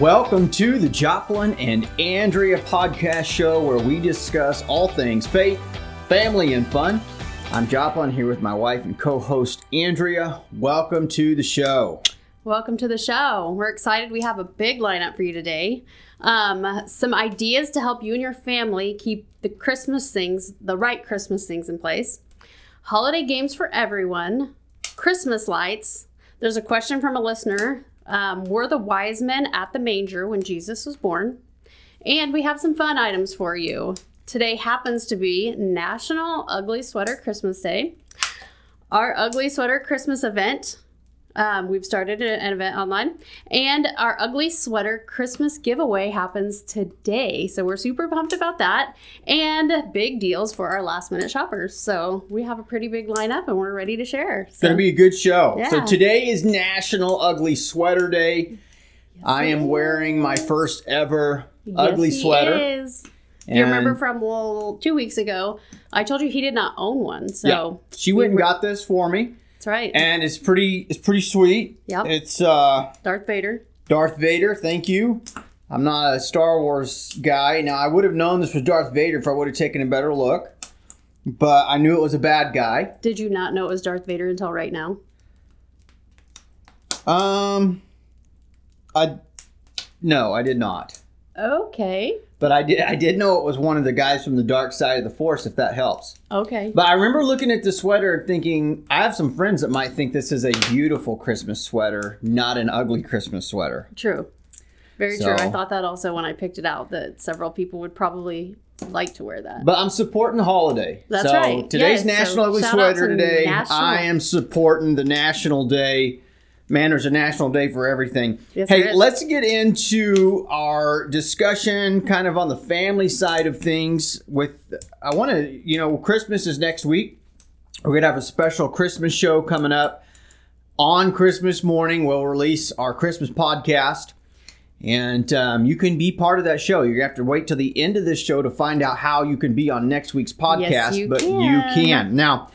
Welcome to the Joplin and Andrea podcast show where we discuss all things faith, family, and fun. I'm Joplin here with my wife and co host Andrea. Welcome to the show. Welcome to the show. We're excited. We have a big lineup for you today. Um, some ideas to help you and your family keep the Christmas things, the right Christmas things in place. Holiday games for everyone. Christmas lights. There's a question from a listener. Um, were the wise men at the manger when Jesus was born? And we have some fun items for you. Today happens to be National Ugly Sweater Christmas Day. Our Ugly Sweater Christmas event um, we've started an event online, and our ugly sweater Christmas giveaway happens today. So we're super pumped about that, and big deals for our last minute shoppers. So we have a pretty big lineup, and we're ready to share. It's going to be a good show. Yeah. So today is National Ugly Sweater Day. I am wearing my first ever ugly Yes, he sweater. is. You remember from well two weeks ago, I told you he did not own one. So Yeah. She went and got this for me, that's right. and it's pretty. It's pretty sweet. Yep. It's uh, Darth Vader. Darth Vader. Thank you. I'm not a Star Wars guy. Now I would have known this was Darth Vader if I would have taken a better look, but I knew it was a bad guy. Did you not know it was Darth Vader until right now? Um, I no, I did not. Okay. But I did. I did know it was one of the guys from the dark side of the force. If that helps. Okay. But I remember looking at the sweater and thinking, I have some friends that might think this is a beautiful Christmas sweater, not an ugly Christmas sweater. True. Very true. I thought that also when I picked it out that several people would probably like to wear that. But I'm supporting the holiday. That's so right. Today's Yes, National so Ugly Sweater today. National- I am supporting the National Day. Man, there's a national day for everything. Yes, hey, let's get into our discussion kind of on the family side of things with I want to, you know, Christmas is next week. We're going to have a special Christmas show coming up on Christmas morning. We'll release our Christmas podcast. And um, you can be part of that show. You're gonna have to wait till the end of this show to find out how you can be on next week's podcast. Yes, you but can. you can now.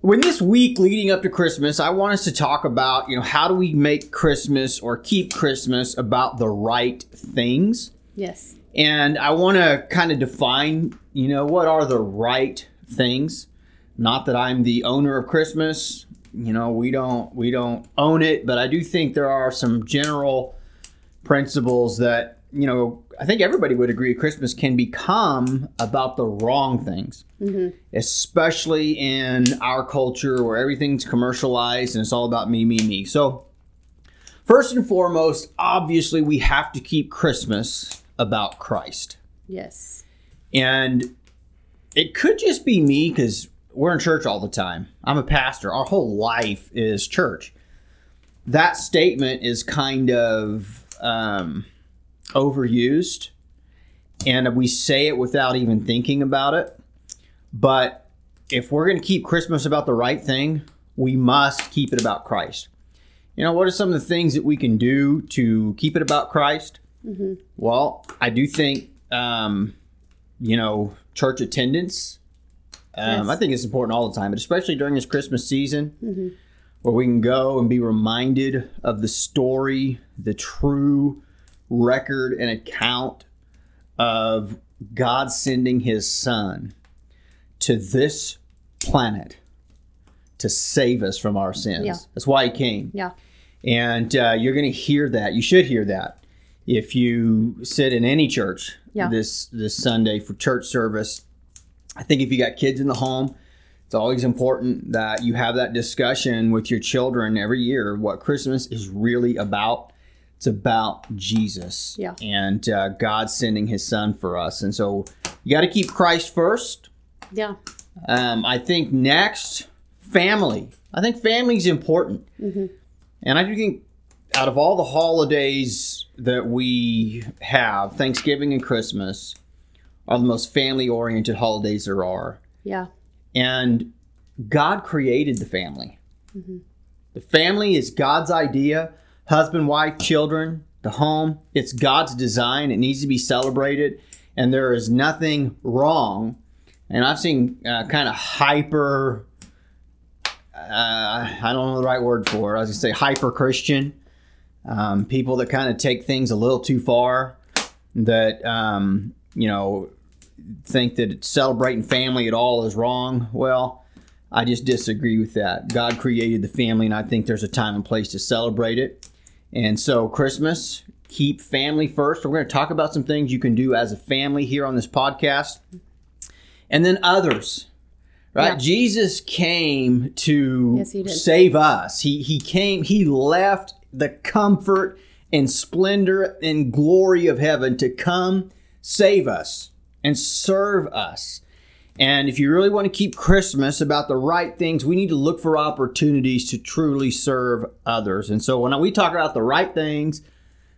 When this week leading up to Christmas, I want us to talk about you know how do we make Christmas or keep Christmas about the right things, yes. and I want to kind of define you know what are the right things. Not that I'm the owner of Christmas. You know we don't we don't own it, but I do think there are some general principles that you know I think everybody would agree Christmas can become about the wrong things, especially in our culture where everything's commercialized and it's all about me, me, me. So, first and foremost, obviously, we have to keep Christmas about Christ, Yes. and it could just be me because we're in church all the time. I'm a pastor. Our whole life is church. That statement is kind of um, overused, and we say it without even thinking about it. But if we're going to keep Christmas about the right thing, we must keep it about Christ. You know, what are some of the things that we can do to keep it about Christ? Well, I do think, um, you know, church attendance. Um, Yes. I think it's important all the time, but especially during this Christmas season, where we can go and be reminded of the story, the true record an account of God sending His Son to this planet to save us from our sins. Yeah. That's why He came. Yeah. And uh, you're going to hear that. You should hear that if you sit in any church Yeah. this this Sunday for church service. I think if you got kids in the home, it's always important that you have that discussion with your children every year. What Christmas is really about. It's about Jesus Yeah. and uh, God sending His Son for us. And so you got to keep Christ first. Yeah. Um, I think next, family. I think family is important. And I do think out of all the holidays that we have, Thanksgiving and Christmas are the most family oriented holidays there are. Yeah. And God created the family. The family is God's idea husband, wife, children, the home. It's God's design. It needs to be celebrated. And there is nothing wrong. And I've seen uh, kind of hyper, uh, I don't know the right word for it. I was to say hyper Christian um, people that kind of take things a little too far, that um, you know think that celebrating family at all is wrong. Well, I just disagree with that. God created the family, and I think there's a time and place to celebrate it. And so, Christmas, keep family first. We're going to talk about some things you can do as a family here on this podcast. And then others, right? Yeah. Jesus came to Yes, save us. He, he came, he left the comfort and splendor and glory of heaven to come save us and serve us. And if you really want to keep Christmas about the right things, we need to look for opportunities to truly serve others. And so when we talk about the right things,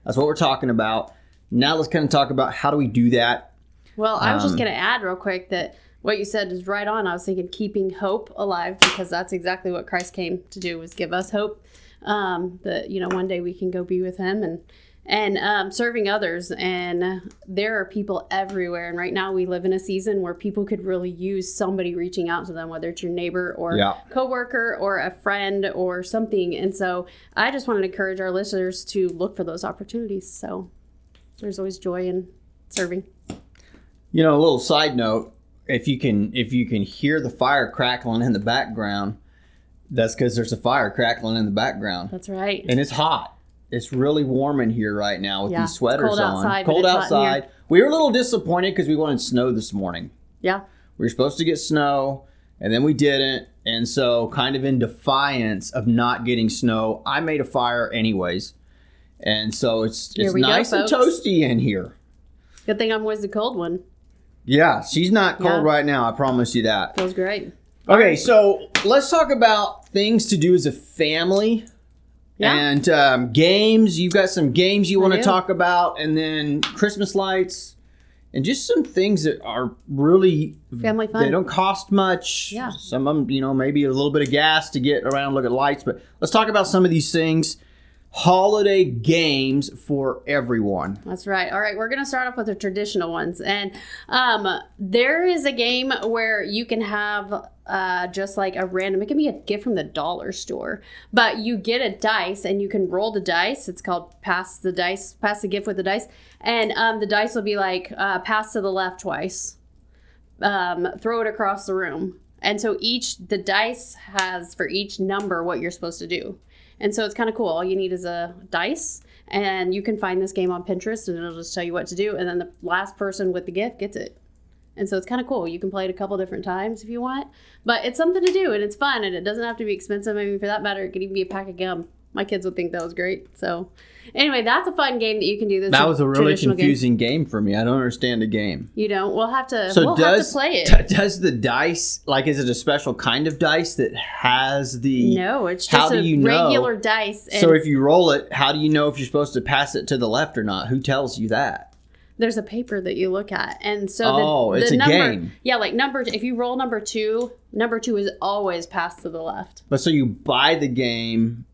that's what we're talking about. Now let's kind of talk about how do we do that. Well, I was just Um, going to add real quick that what you said is right on. I was thinking keeping hope alive because that's exactly what Christ came to do was give us hope um, that you know one day we can go be with Him and and um, serving others. And there are people everywhere. And right now we live in a season where people could really use somebody reaching out to them, whether it's your neighbor or Yeah. coworker or a friend or something. And so I just want to encourage our listeners to look for those opportunities. So there's always joy in serving. You know, a little side note, if you can if you can hear the fire crackling in the background, that's because there's a fire crackling in the background. That's right. And it's hot. It's really warm in here right now with Yeah, these sweaters cold on. outside, cold it's hot in here. outside. We were a little disappointed because we wanted snow this morning. Yeah. We were supposed to get snow, and then we didn't. And so, kind of in defiance of not getting snow, I made a fire anyways. And so it's it's we go, nice and toasty in here. Good thing I'm always the cold one. Yeah, she's not cold Yeah. right now. I promise you that. Feels great. Okay, so let's talk about things to do as a family. Yeah. And um, games. You've got some games you want to talk about, and then Christmas lights, and just some things that are really Family fun. They don't cost much. Yeah. Some of them, you know, maybe a little bit of gas to get around, and look at lights. But let's talk about some of these things. Holiday games for everyone. That's right. All right, we're going to start off with the traditional ones. And um, there is a game where you can have uh, just like a random, it can be a gift from the dollar store, but you get a dice and you can roll the dice. It's called pass the dice, pass the gift with the dice. And um, the dice will be like uh, pass to the left twice, um, throw it across the room. And so each, the dice has for each number what you're supposed to do. And so it's kind of cool. All you need is a dice, and you can find this game on Pinterest, and it'll just tell you what to do. And then the last person with the gift gets it. And so it's kind of cool. You can play it a couple different times if you want, but it's something to do, and it's fun, and it doesn't have to be expensive. I mean, for that matter, it could even be a pack of gum. My kids would think that was great. So, anyway, that's a fun game that you can do. That's That was a really traditional game. confusing game. for me. I don't understand the game. You don't. We'll have to. So we'll does have to play it. d- does the dice like is it a special kind of dice that has the no, it's How just do a you know? regular dice. And So if you roll it, how do you know if you're supposed to pass it to the left or not? Who tells you that? There's a paper that you look at, and so Oh, the, the it's a number, game. Yeah, like number. If you roll number two, number two is always passed to the left. But so you buy the game.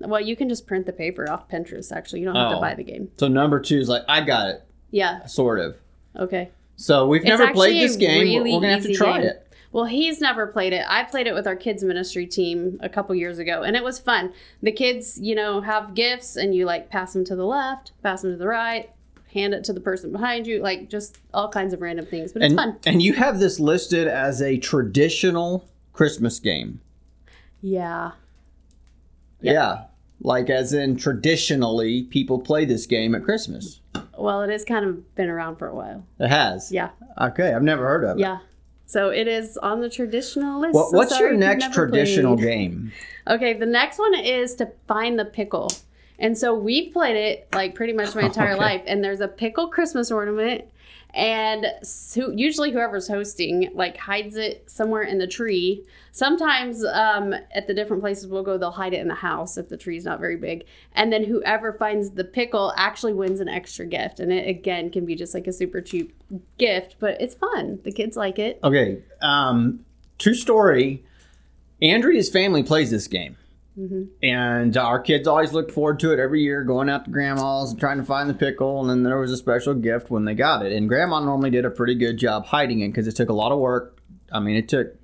Well, you can just print the paper off Pinterest. Actually, you don't have Oh. to buy the game. So number two is like I got it, Yeah. sort of. Okay. So we've It's never played this game. We're- really We're gonna have to try game. it. Well, he's never played it. I played it with our kids ministry team a couple years ago, and it was fun. The kids, you know, have gifts, and you like pass them to the left, pass them to the right, hand it to the person behind you, like just all kinds of random things. But it's And fun. and you have this listed as a traditional Christmas game. Yeah. Yeah. Like as in traditionally people play this game at Christmas. Well, it has kind of been around for a while. It has. Yeah. Okay, I've never heard of it. Yeah. So it is on the traditional list. So what's sorry your next traditional played. game? Okay, the next one is to find the pickle. And so we've played it like pretty much my entire Okay. life. And there's a pickle Christmas ornament. And so usually whoever's hosting like hides it somewhere in the tree. Sometimes um, at the different places we'll go, they'll hide it in the house if the tree's not very big. And then whoever finds the pickle actually wins an extra gift. And it again can be just like a super cheap gift, but it's fun. The kids like it. Okay, um, true story. Andrea's family plays this game. Mm-hmm. And our kids always looked forward to it every year, going out to grandma's and trying to find the pickle. And then there was a special gift when they got it. And grandma normally did a pretty good job hiding it because it took a lot of work. I mean, it took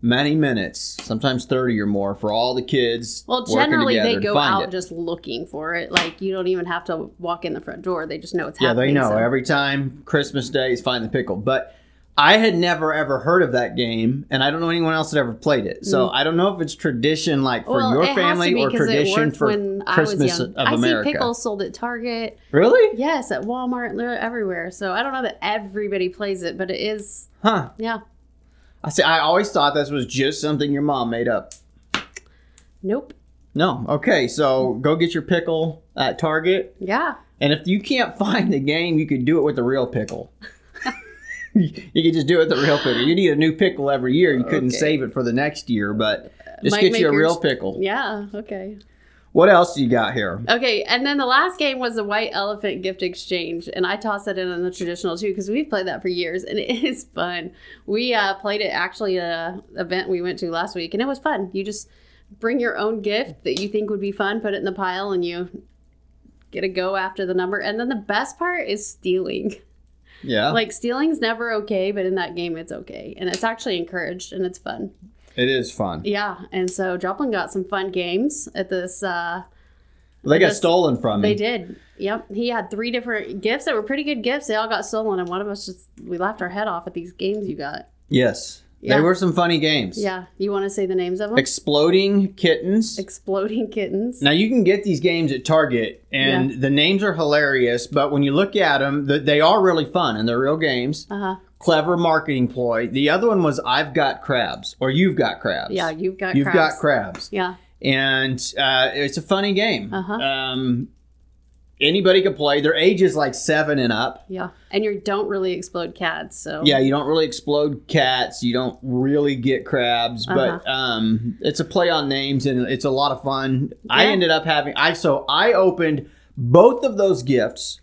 many minutes, sometimes 30 or more, for all the kids. Well, generally they go out it. just looking for it. Like you don't even have to walk in the front door; they just know it's Yeah, happening. Yeah, they know so- every time Christmas Day is find the pickle. But I had never ever heard of that game, and I don't know anyone else that ever played it. So I don't know if it's tradition like for Mm. Well, your it has to family or tradition for when I was Christmas of I America. see pickles sold at Target. Really? Yes, at Walmart, everywhere. So I don't know that everybody plays it, but it is. Huh? Yeah. I see. I always thought this was just something your mom made up. Nope. No. Okay, so go get your pickle at Target, Yeah. and if you can't find the game, you could do it with the real pickle. you could just do it with the real pickle. You need a new pickle every year. You couldn't Okay. save it for the next year, but just Might get you a real pickle. Yeah. Okay. What else you got here? Okay, and then the last game was the White Elephant Gift Exchange, and I tossed that in on the traditional too because we've played that for years, and it is fun. We uh, played it actually at a event we went to last week, and it was fun. You just bring your own gift that you think would be fun, put it in the pile, and you get a go after the number. And then the best part is stealing. Yeah, Like stealing's never okay, but in that game it's okay, and it's actually encouraged and it's fun. it is fun. Yeah, and so Joplin got some fun games at this. Uh, They got This- stolen from me. They did. Yep. He had three different gifts that were pretty good gifts. They all got stolen, and one of us just we laughed our head off at these games you got. Yes, Yeah. they were some funny games. Yeah. You want to say the names of them? Exploding kittens. Exploding kittens. Now you can get these games at Target, and the names are hilarious. But when you look at them, they are really fun, and they're real games. Uh huh. Clever marketing ploy. The other one was I've got crabs, or you've got crabs. Yeah, you've got. Crabs. You've crabs. got crabs, Yeah. and uh, it's a funny game. Uh-huh. Um, anybody can play. Their age is like seven and up. Yeah. And you don't really explode cats, so. Yeah, you don't really explode cats. You don't really get crabs, but Uh-huh. um, it's a play on names and it's a lot of fun. I ended up having I so I opened both of those gifts,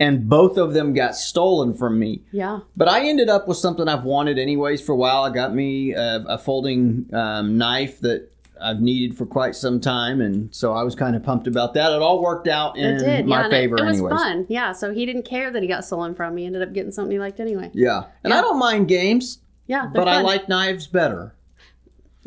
and both of them got stolen from me. Yeah. But I ended up with something I've wanted anyways for a while. I got me a, a folding um, knife that I've needed for quite some time, and so I was kind of pumped about that. It all worked out in my yeah, favor, it, it was anyways. fun. Yeah. So he didn't care that he got stolen from. He ended up getting something he liked anyway. Yeah, and I don't mind games, Yeah. but I like knives better.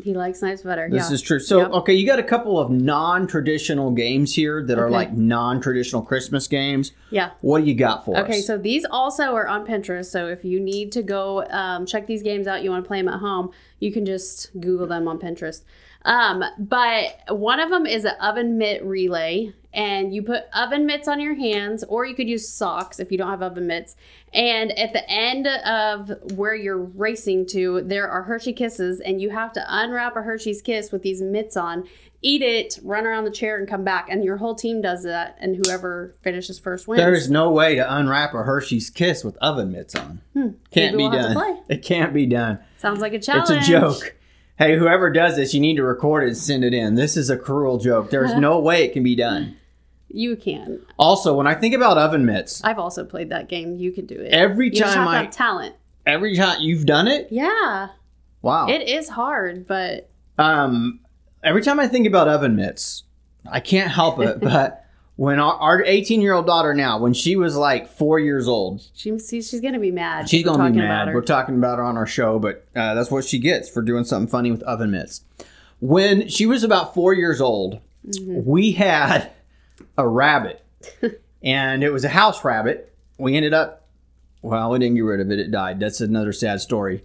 He likes knives better. This yeah. is true. So, Yep. okay, you got a couple of non-traditional games here that are like non-traditional Christmas games. yeah. What do you got for Okay, us? so these also are on Pinterest. So if you need to go um, check these games out, you want to play them at home, you can just Google them on Pinterest. Um, but one of them is an oven mitt relay, and you put oven mitts on your hands, or you could use socks if you don't have oven mitts. And at the end of where you're racing to, there are Hershey Kisses, and you have to unwrap a Hershey's Kiss with these mitts on, eat it, run around the chair, and come back. And your whole team does that, and whoever finishes first wins. there is no way to unwrap a Hershey's Kiss with oven mitts on. Can't Hmm. Maybe be we'll done. It can't be done. Sounds like a challenge. It's a joke. Hey, whoever does this, you need to record it and send it in. This is a cruel joke. There's no way it can be done. You can. Also, when I think about oven mitts, I've also played that game. You can do it. every you time I, talent. every time you've done it, Yeah, wow. it is hard, but Um, every time I think about oven mitts, I can't help it. but when our, our 18 year old daughter now, when she was like four years old, she, she's, she's gonna be mad. she's We're gonna be talking about mad. her. We're talking about her on our show, but uh, that's what she gets for doing something funny with oven mitts. When she was about four years old, Mm-hmm. we had a rabbit, and it was a house rabbit. We ended up, well, we didn't get rid of it; it died. That's another sad story.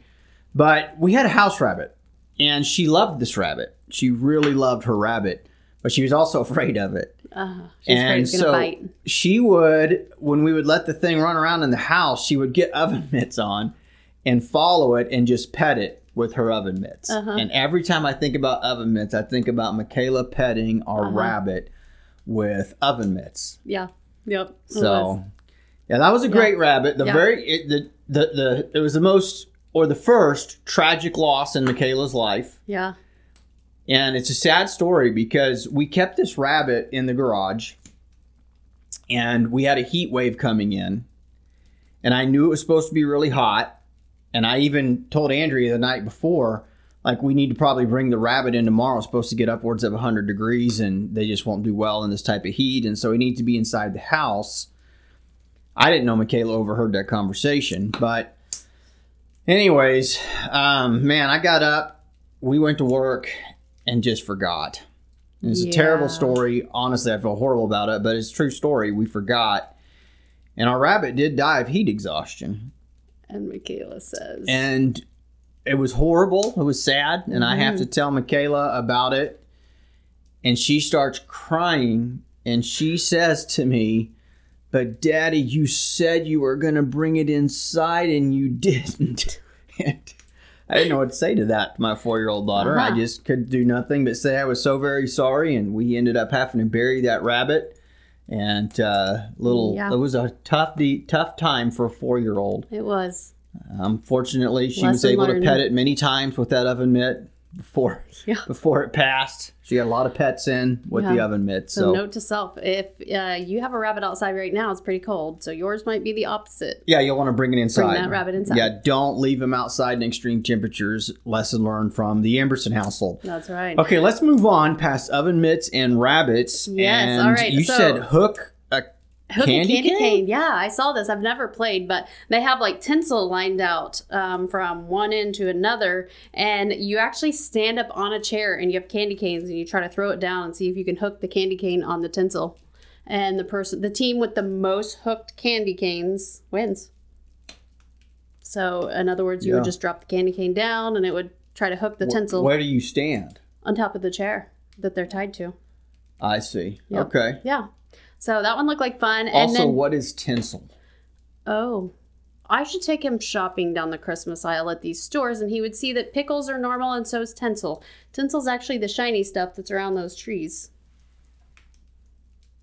But we had a house rabbit, and she loved this rabbit. She really loved her rabbit, but she was also afraid of it. Uh, she's and so bite. she would, when we would let the thing run around in the house, she would get oven mitts on and follow it and just pet it with her oven mitts. Uh-huh. And every time I think about oven mitts, I think about Michaela petting our Uh-huh. rabbit with oven mitts. Yeah. Yep. So, yeah, that was a great rabbit. The Yeah. very it, the, the the it was the most or the first tragic loss in Michaela's life. Yeah. And it's a sad story because we kept this rabbit in the garage and we had a heat wave coming in. And I knew it was supposed to be really hot. And I even told Andrea the night before, like, we need to probably bring the rabbit in tomorrow. It's supposed to get upwards of 100 degrees and they just won't do well in this type of heat. And so we need to be inside the house. I didn't know Michaela overheard that conversation. But, anyways, um, man, I got up we went to work and just forgot. And It's a terrible story. Honestly, I feel horrible about it, but it's a true story. We forgot. And our rabbit did die of heat exhaustion. And Michaela says, And it was horrible. It was sad. And I have mm-hmm. to tell Michaela about it. And she starts crying. And she says to me, But daddy, you said you were going to bring it inside and you didn't. and I didn't know what to say to that, my four year old daughter. I Uh-huh. just could do nothing but say I was so very sorry. And we ended up having to bury that rabbit. And uh, little, Yeah. it was a tough, de- tough time for a four year old. it was. Um, fortunately, she was able learned. to pet it many times with that oven mitt before Yeah. before it passed. She got a lot of pets in with the oven mitt. So, So note to self: if uh, you have a rabbit outside right now, it's pretty cold. So yours might be the opposite. yeah, you'll want to bring it inside. that rabbit inside. Yeah, don't leave them outside in extreme temperatures. Lesson learned from the Emberson household. That's right. Okay, let's move on past oven mitts and rabbits. Yes, and all right, You so- said hook Hook candy, and candy cane? cane. Yeah, I saw this. I've never played, but they have like tinsel lined out um, from one end to another, and you actually stand up on a chair and you have candy canes and you try to throw it down and see if you can hook the candy cane on the tinsel. And the person, the team with the most hooked candy canes wins. So, in other words, you Yeah. would just drop the candy cane down and it would try to hook the Wh- tinsel Where do you stand? on top of the chair that they're tied to. I see. Yep. Okay. Yeah. So that one looked like fun. And Also, then, what is tinsel? Oh, I should take him shopping down the Christmas aisle at these stores, and he would see that pickles are normal, and so is tinsel. Tinsel's actually the shiny stuff that's around those trees.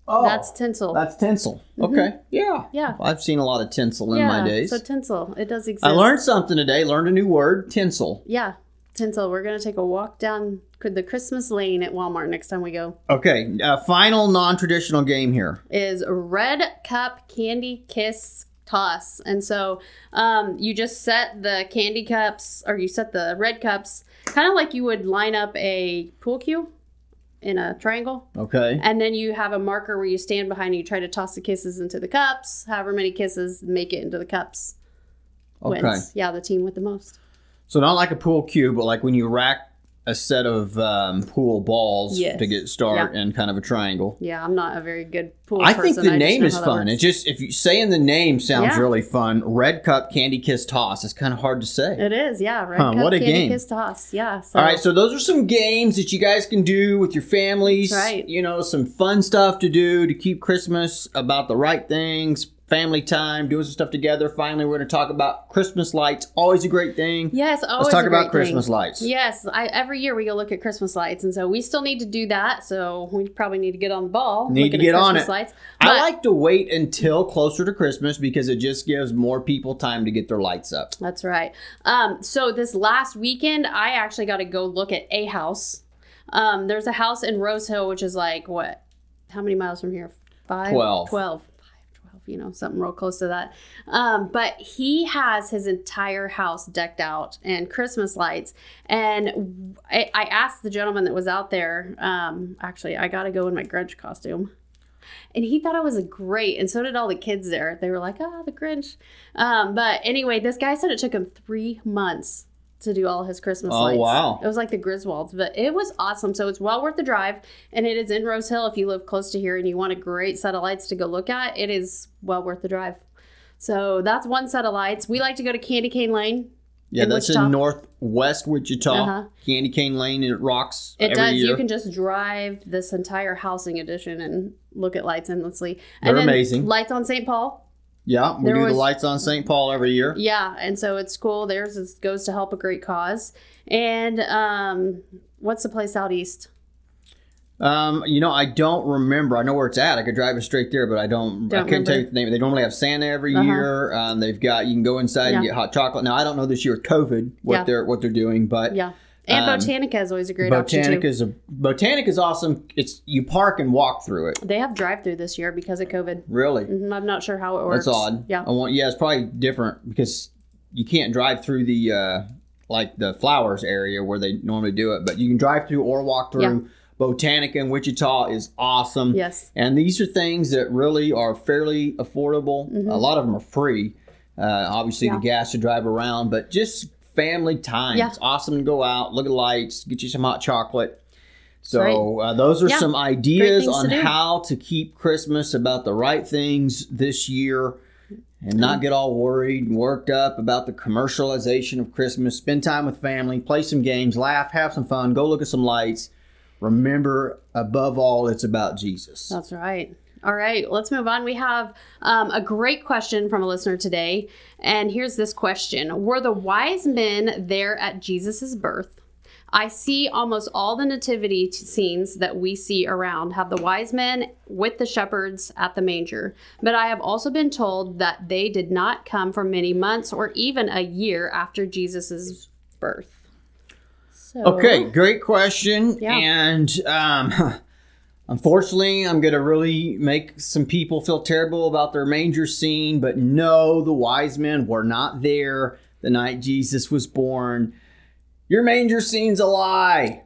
Oh, That's tinsel. That's tinsel. Mm-hmm. Okay. Yeah. Yeah. I've seen a lot of tinsel in yeah, my days. so tinsel, it does exist. I learned something today. Learned a new word, tinsel. Yeah, tinsel. We're gonna take a walk down the Christmas lane at Walmart next time we go. Okay. Uh, final non-traditional game here. is red cup candy kiss toss and so um, you just set the candy cups or you set the red cups kind of like you would line up a pool cue in a triangle Okay. and then you have a marker where you stand behind and you try to toss the kisses into the cups however many kisses make it into the cups wins yeah the team with the most So not like a pool cue, but like when you rack a set of um, pool balls Yes. to get start in kind of a triangle. yeah i'm not a very good pool I think the just name is fun. It just if you saying the name sounds Yeah. really fun. Red cup candy kiss toss. It's kind of hard to say. it is yeah red Huh, cup what a candy game. kiss toss yeah so All right, so those are some games that you guys can do with your families. That's right. You know, some fun stuff to do to keep Christmas about the right things, family time, doing some stuff together. Finally, we're going to talk about Christmas lights. Always a great thing. Yes, always Let's talk about thing. Christmas lights. Yes, I, every year we go look at Christmas lights, and so we still need to do that. So we probably need to get on the ball. Need to get at on it. Lights. I like to wait until closer to Christmas because it just gives more people time to get their lights up. That's right. Um, so this last weekend, I actually got to go look at a house. Um, there's a house in Rose Hill, which is like what? How many miles from here? Five. Twelve. Twelve. You know, something real close to that. Um, but he has his entire house decked out and Christmas lights. And I, I asked the gentleman that was out there. Um, actually, I got to go in my Grinch costume. And he thought it was great, and so did all the kids there. They were like, "Ah, the Grinch." Um, but anyway, this guy said it took him three months to do all his Christmas Oh, lights. wow. It was like the Griswolds, but it was awesome. So it's well worth the drive, and it is in Rose Hill. If you live close to here and you want a great set of lights to go look at, it is well worth the drive. So that's one set of lights. We like to go to Candy Cane Lane. Yeah, In that's Wichita? in northwest Wichita. Uh-huh. Candy Cane Lane, and it rocks It does. year. You can just drive this entire housing edition and look at lights endlessly. They're and then amazing. Lights on St. Paul. Yeah, we there do was- the lights on St. Paul every year. Yeah, and so it's cool. Theirs is, goes to help a great cause. And um, what's the place out east? Um, you know, I don't remember. I know where it's at. I could drive it straight there, but I don't. I Don't couldn't tell you the name. They normally have Santa every Uh-huh. year. Um, they've got you can go inside and get hot chocolate. Now I don't know this year with COVID what Yeah. they're what they're doing, but Yeah. And Um, Botanica is always a great option Botanic too. is a Botanic is awesome. It's you park and walk through it. They have drive through this year because of COVID. Really, Mhm, I'm not sure how it works. that's odd. Yeah. I want. Yeah, it's probably different because you can't drive through the uh, like the flowers area where they normally do it, but you can drive through or walk through. Yeah. Botanica in Wichita is awesome. Yes. And these are things that really are fairly affordable. A lot of them are free. Uh, obviously, Mm-hmm. Yeah. the gas to drive around, but just family time. Yeah. It's awesome to go out, look at lights, get you some hot chocolate. So right. uh, those are Yeah. some ideas on to how to keep Christmas about the right things this year and not get all worried and worked up about the commercialization of Christmas. Spend time with family, play some games, laugh, have some fun, go look at some lights. Remember, above all, it's about Jesus. That's right. All right, let's move on. We have um, a great question from a listener today. And here's this question Were the wise men there at Jesus' birth? I see almost all the nativity scenes that we see around have the wise men with the shepherds at the manger. But I have also been told that they did not come for many months or even a year after Jesus' birth. So, Okay, great question. Yeah. And um, unfortunately, I'm going to really make some people feel terrible about their manger scene. But no, the wise men were not there the night Jesus was born. Your manger scene's a lie.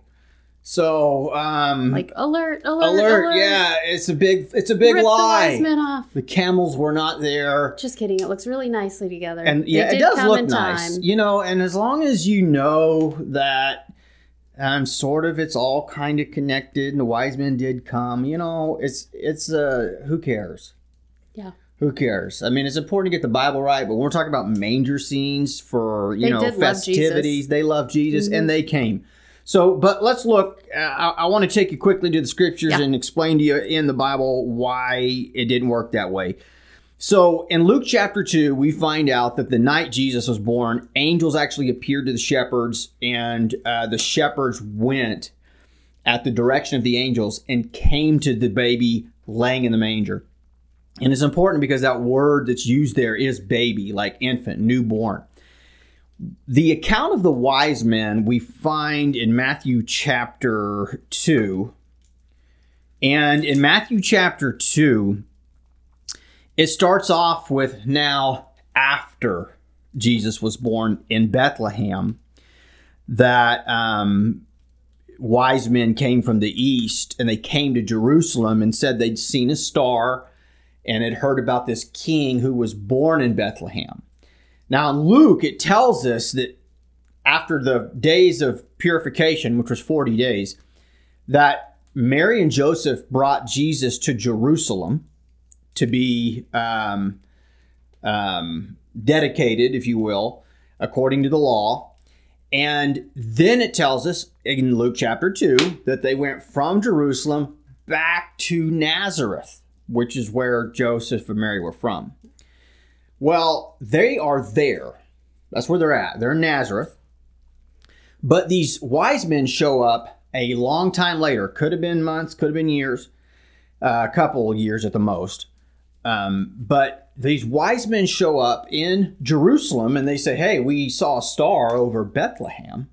So, um, Like alert, alert, alert, alert. Yeah, it's a big, it's a big Rip lie. the wise men off. The camels were not there. Just kidding. It looks really nicely together. And yeah, it does look nice. time. You know, and as long as you know that um sort of it's all kind of connected and the wise men did come, you know, it's it's uh who cares? Yeah. Who cares? I mean, it's important to get the Bible right, but when we're talking about manger scenes for, you They know, did love festivities, they love Jesus Mhm. and they came. So, but let's look. Uh, I, I want to take you quickly to the scriptures Yeah. and explain to you in the Bible why it didn't work that way. So in Luke chapter 2, we find out that the night Jesus was born, angels actually appeared to the shepherds, and uh, the shepherds went at the direction of the angels and came to the baby laying in the manger. And it's important because that word that's used there is baby, like infant, newborn. The account of the wise men we find in Matthew chapter 2. And in Matthew chapter 2, it starts off with now after Jesus was born in Bethlehem that um, wise men came from the east and they came to Jerusalem and said they'd seen a star and had heard about this king who was born in Bethlehem. Now in Luke, it tells us that after the days of purification, which was 40 days, that Mary and Joseph brought Jesus to Jerusalem to be um, um, dedicated, if you will, according to the law. And then it tells us in Luke chapter 2 that they went from Jerusalem back to Nazareth, which is where Joseph and Mary were from. Well, they are there. That's where they're at. They're in Nazareth. But these wise men show up a long time later. Could have been months, could have been years, uh, a couple of years at the most. Um, but these wise men show up in Jerusalem and they say, Hey, we saw a star over Bethlehem,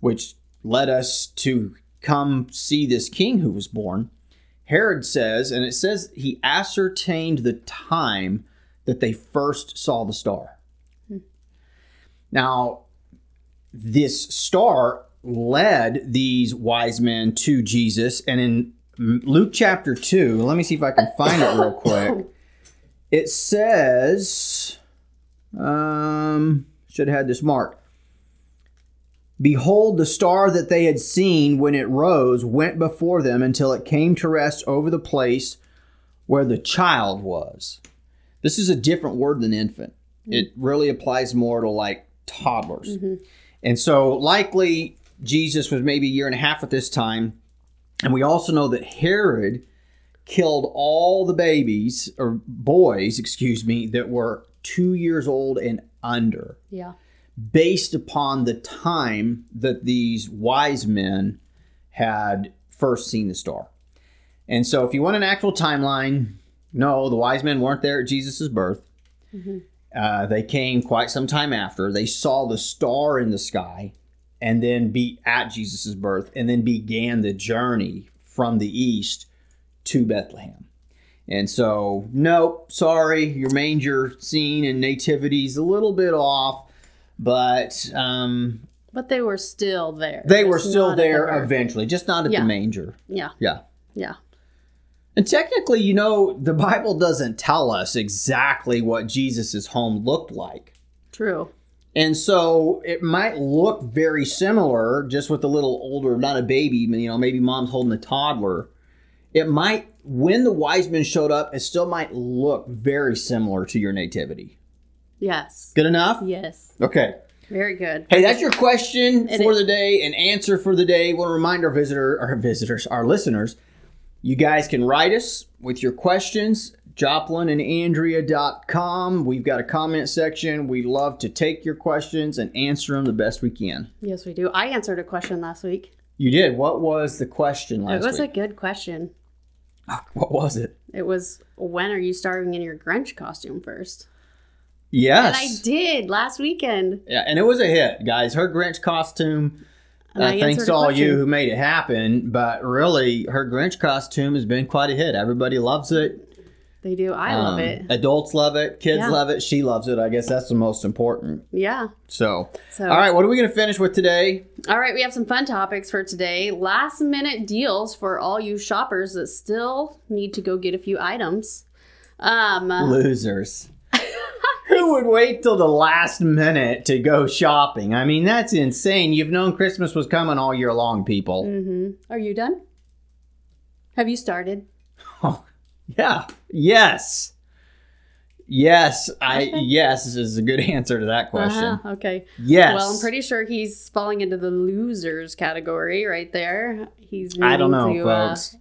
which led us to come see this king who was born. Herod says, and it says he ascertained the time that they first saw the star. Now, this star led these wise men to Jesus, and in Luke chapter 2, let me see if I can find it real quick. It says, um, should have had this marked. Behold, the star that they had seen when it rose went before them until it came to rest over the place where the child was. This is a different word than infant. It really applies more to like toddlers. And so, likely, Jesus was maybe a year and a half at this time. And we also know that Herod killed all the babies, or boys, excuse me, that were two years old and under Yeah. based upon the time that these wise men had first seen the star. And so, if you want an actual timeline, no, the wise men weren't there at Jesus' birth. Uh, they came quite some time after. They saw the star in the sky and then be at Jesus' birth and then began the journey from the east to Bethlehem. And so, nope, sorry, your manger scene and nativity's a little bit off, but um, But they were still there. they were Just still at the there eventually, just not at Yeah. the manger. Yeah. Yeah. Yeah. And technically, you know, the Bible doesn't tell us exactly what Jesus' home looked like. True. And so it might look very similar, just with a little older, not a baby, you know, maybe mom's holding a toddler. It might, when the wise men showed up, it still might look very similar to your nativity. Yes. Good enough? Yes. Okay. Very good. Hey, that's your question And for it- the day and answer for the day. Want to remind our visitor, our visitors, our listeners, you guys can write us with your questions. JoplinandAndrea.com. We've got a comment section. We love to take your questions and answer them the best we can. Yes, we do. I answered a question last week. You did. What was the question last week? it was week? a good question. what was it? It was when are you starving in your Grinch costume first? Yes. And I did last weekend. Yeah, and it was a hit, guys. Her Grinch costume. And I Uh, thanks to all you who made it happen. But really, her Grinch costume has been quite a hit. Everybody loves it. They do. I love Um, it. Adults love it. Kids Yeah. love it. She loves it. I guess that's the most important. Yeah. So, So all right, what are we going to finish with today? All right, we have some fun topics for today. Last minute deals for all you shoppers that still need to go get a few items. Um, Losers. Who would wait till the last minute to go shopping? I mean, that's insane. You've known Christmas was coming all year long, people. mhm. Are you done? Have you started? Oh, yeah. Yes. Yes. I yes is a good answer to that question. Uh-huh, Okay. Yes. Well, I'm pretty sure he's falling into the losers category right there. He's. I don't know, to, uh, folks.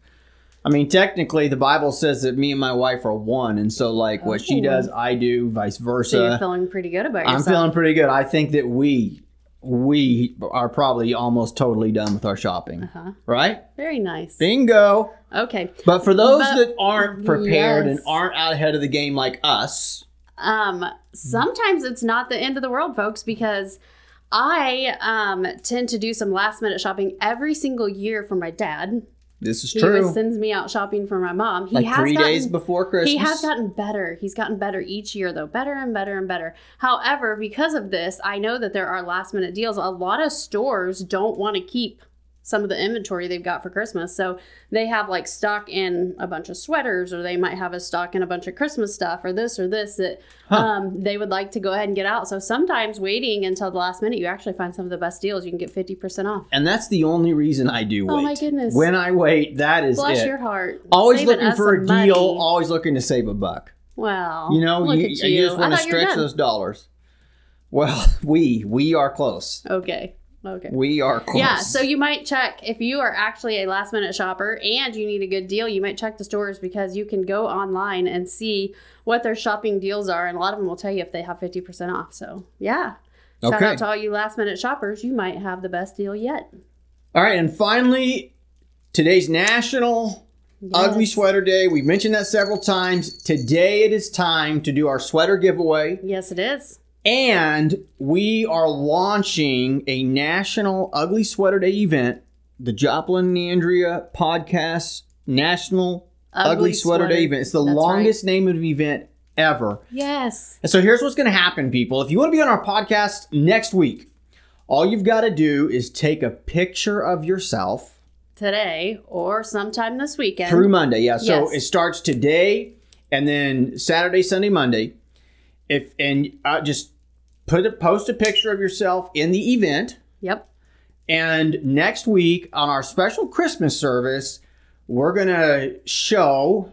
I mean, technically, the Bible says that me and my wife are one, and so like what she Oh. does, I do, vice so you're feeling pretty good about yourself. I'm feeling pretty good. I think that we we are probably almost totally done with our shopping, Uh-huh. right? Very nice. Bingo. Okay. But for those But- that aren't prepared and aren't out ahead of the game like us, Um, sometimes it's not the end of the world, folks, because I um tend to do some last minute shopping every single year for my dad. This is He true. sends me out shopping for my mom. He like has three gotten, days before Christmas. He has gotten better. He's gotten better each year, though, better and better and better. However, because of this, I know that there are last minute deals. A lot of stores don't want to keep some of the inventory they've got for Christmas. So they have like stock in a bunch of sweaters, or they might have a stock in a bunch of Christmas stuff, or this or this that Huh. um, they would like to go ahead and get out. So sometimes waiting until the last minute, you actually find some of the best deals. You can get 50% off. and that's the only reason I do wait. Oh, my goodness. When I wait, that is Bless it. your heart. always Saving looking for a some money. deal, always looking to save a buck. Well, You know, you, you you. just want to thought you were stretch those dollars. Well, we we are close. Okay. Okay. We are close. Yeah, so you might check if you are actually a last minute shopper and you need a good deal, you might check the stores because you can go online and see what their shopping deals are. And a lot of them will tell you if they have 50% off. So, yeah. Shout Okay. out to all you last minute shoppers. You might have the best deal yet. All right, and finally, today's National Ugly Sweater Day. We've mentioned that several times. Today it is time to do our sweater giveaway. Yes, it is. And we are launching a National Ugly Sweater Day event, the Joplin and Andrea podcast National Ugly, Sweater, Day event. It's the That's longest name of the event ever. Yes. And so here's what's going to happen, people. If you want to be on our podcast next week, all you've got to do is take a picture of yourself Today or sometime this weekend. through Monday. Yeah, so Yes. it starts today and then Saturday, Sunday, Monday. If and uh, just put a post a picture of yourself in the event. Yep. And next week on our special Christmas service, we're gonna show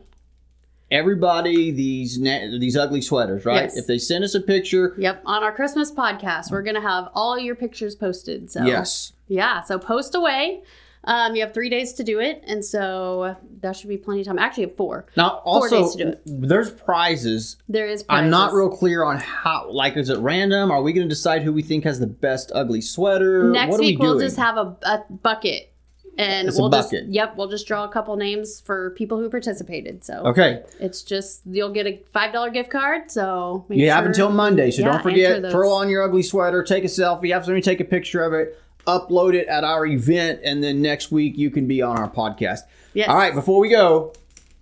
everybody these na- these ugly sweaters, right? Yes. If they send us a picture, Yep. On our Christmas podcast, we're going to have all your pictures posted. So, yes, Yeah, so post away. Um, you have three days to do it, and so that should be plenty of time. Actually, four. Now, Four also, days to do it. there's prizes. There is. I'm not real clear on how. Like, is it random? Are we going to decide who we think has the best ugly sweater? Next what are week we we'll just have a, a bucket, and It's we'll bucket. just yep, we'll just draw a couple names for people who participated. So okay, it's just you'll get a five dollar gift card. So make you have until Monday, so Yeah, don't forget. Throw on your ugly sweater, take a selfie, have somebody take a picture of it, upload it at our event, and then next week you can be on our podcast. Yes. All right, before we go,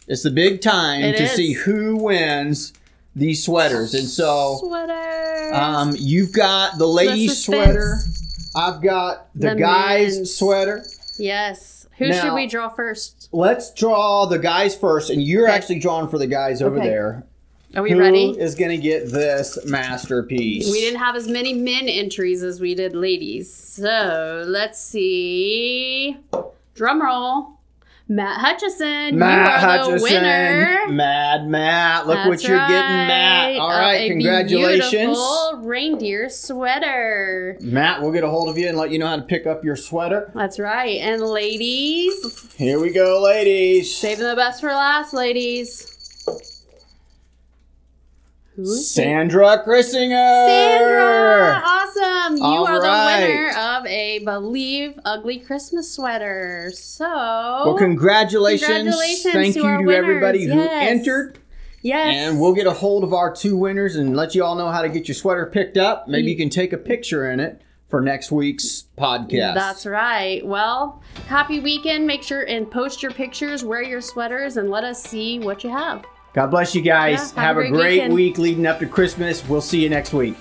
it's the big time It to is. see who wins these sweaters, and so. Sweater. Um, you've got the ladies' sweater. I've got the, The guys' men's. sweater. yes. Who now- should we draw first? Let's draw the guys first, and you're Okay. actually drawing for the guys over Okay. there. Are we Who ready? is going to get this masterpiece? We didn't have as many men entries as we did ladies. So let's see. Drum roll. Matt Hutchison. Matt you are Hutchison, the winner. Mad Matt. Look what you're getting, Matt. All right, congratulations. beautiful reindeer sweater. Matt, we'll get a hold of you and let you know how to pick up your sweater. That's right. And ladies, Here we go, ladies. saving the best for last, ladies. Who's Sandra Chrissinger. Sandra, awesome! You All are right. the winner of a Believe Ugly Christmas sweater. So, Well, congratulations. Congratulations Thank to you to winners. everybody who entered. yes, And we'll get a hold of our two winners and let you all know how to get your sweater picked up. Maybe you can take a picture in it for next week's podcast. That's right. Well, happy weekend. Make sure and post your pictures, wear your sweaters, and let us see what you have. God bless you guys. Yeah, have, have a great great week leading up to Christmas. We'll see you next week.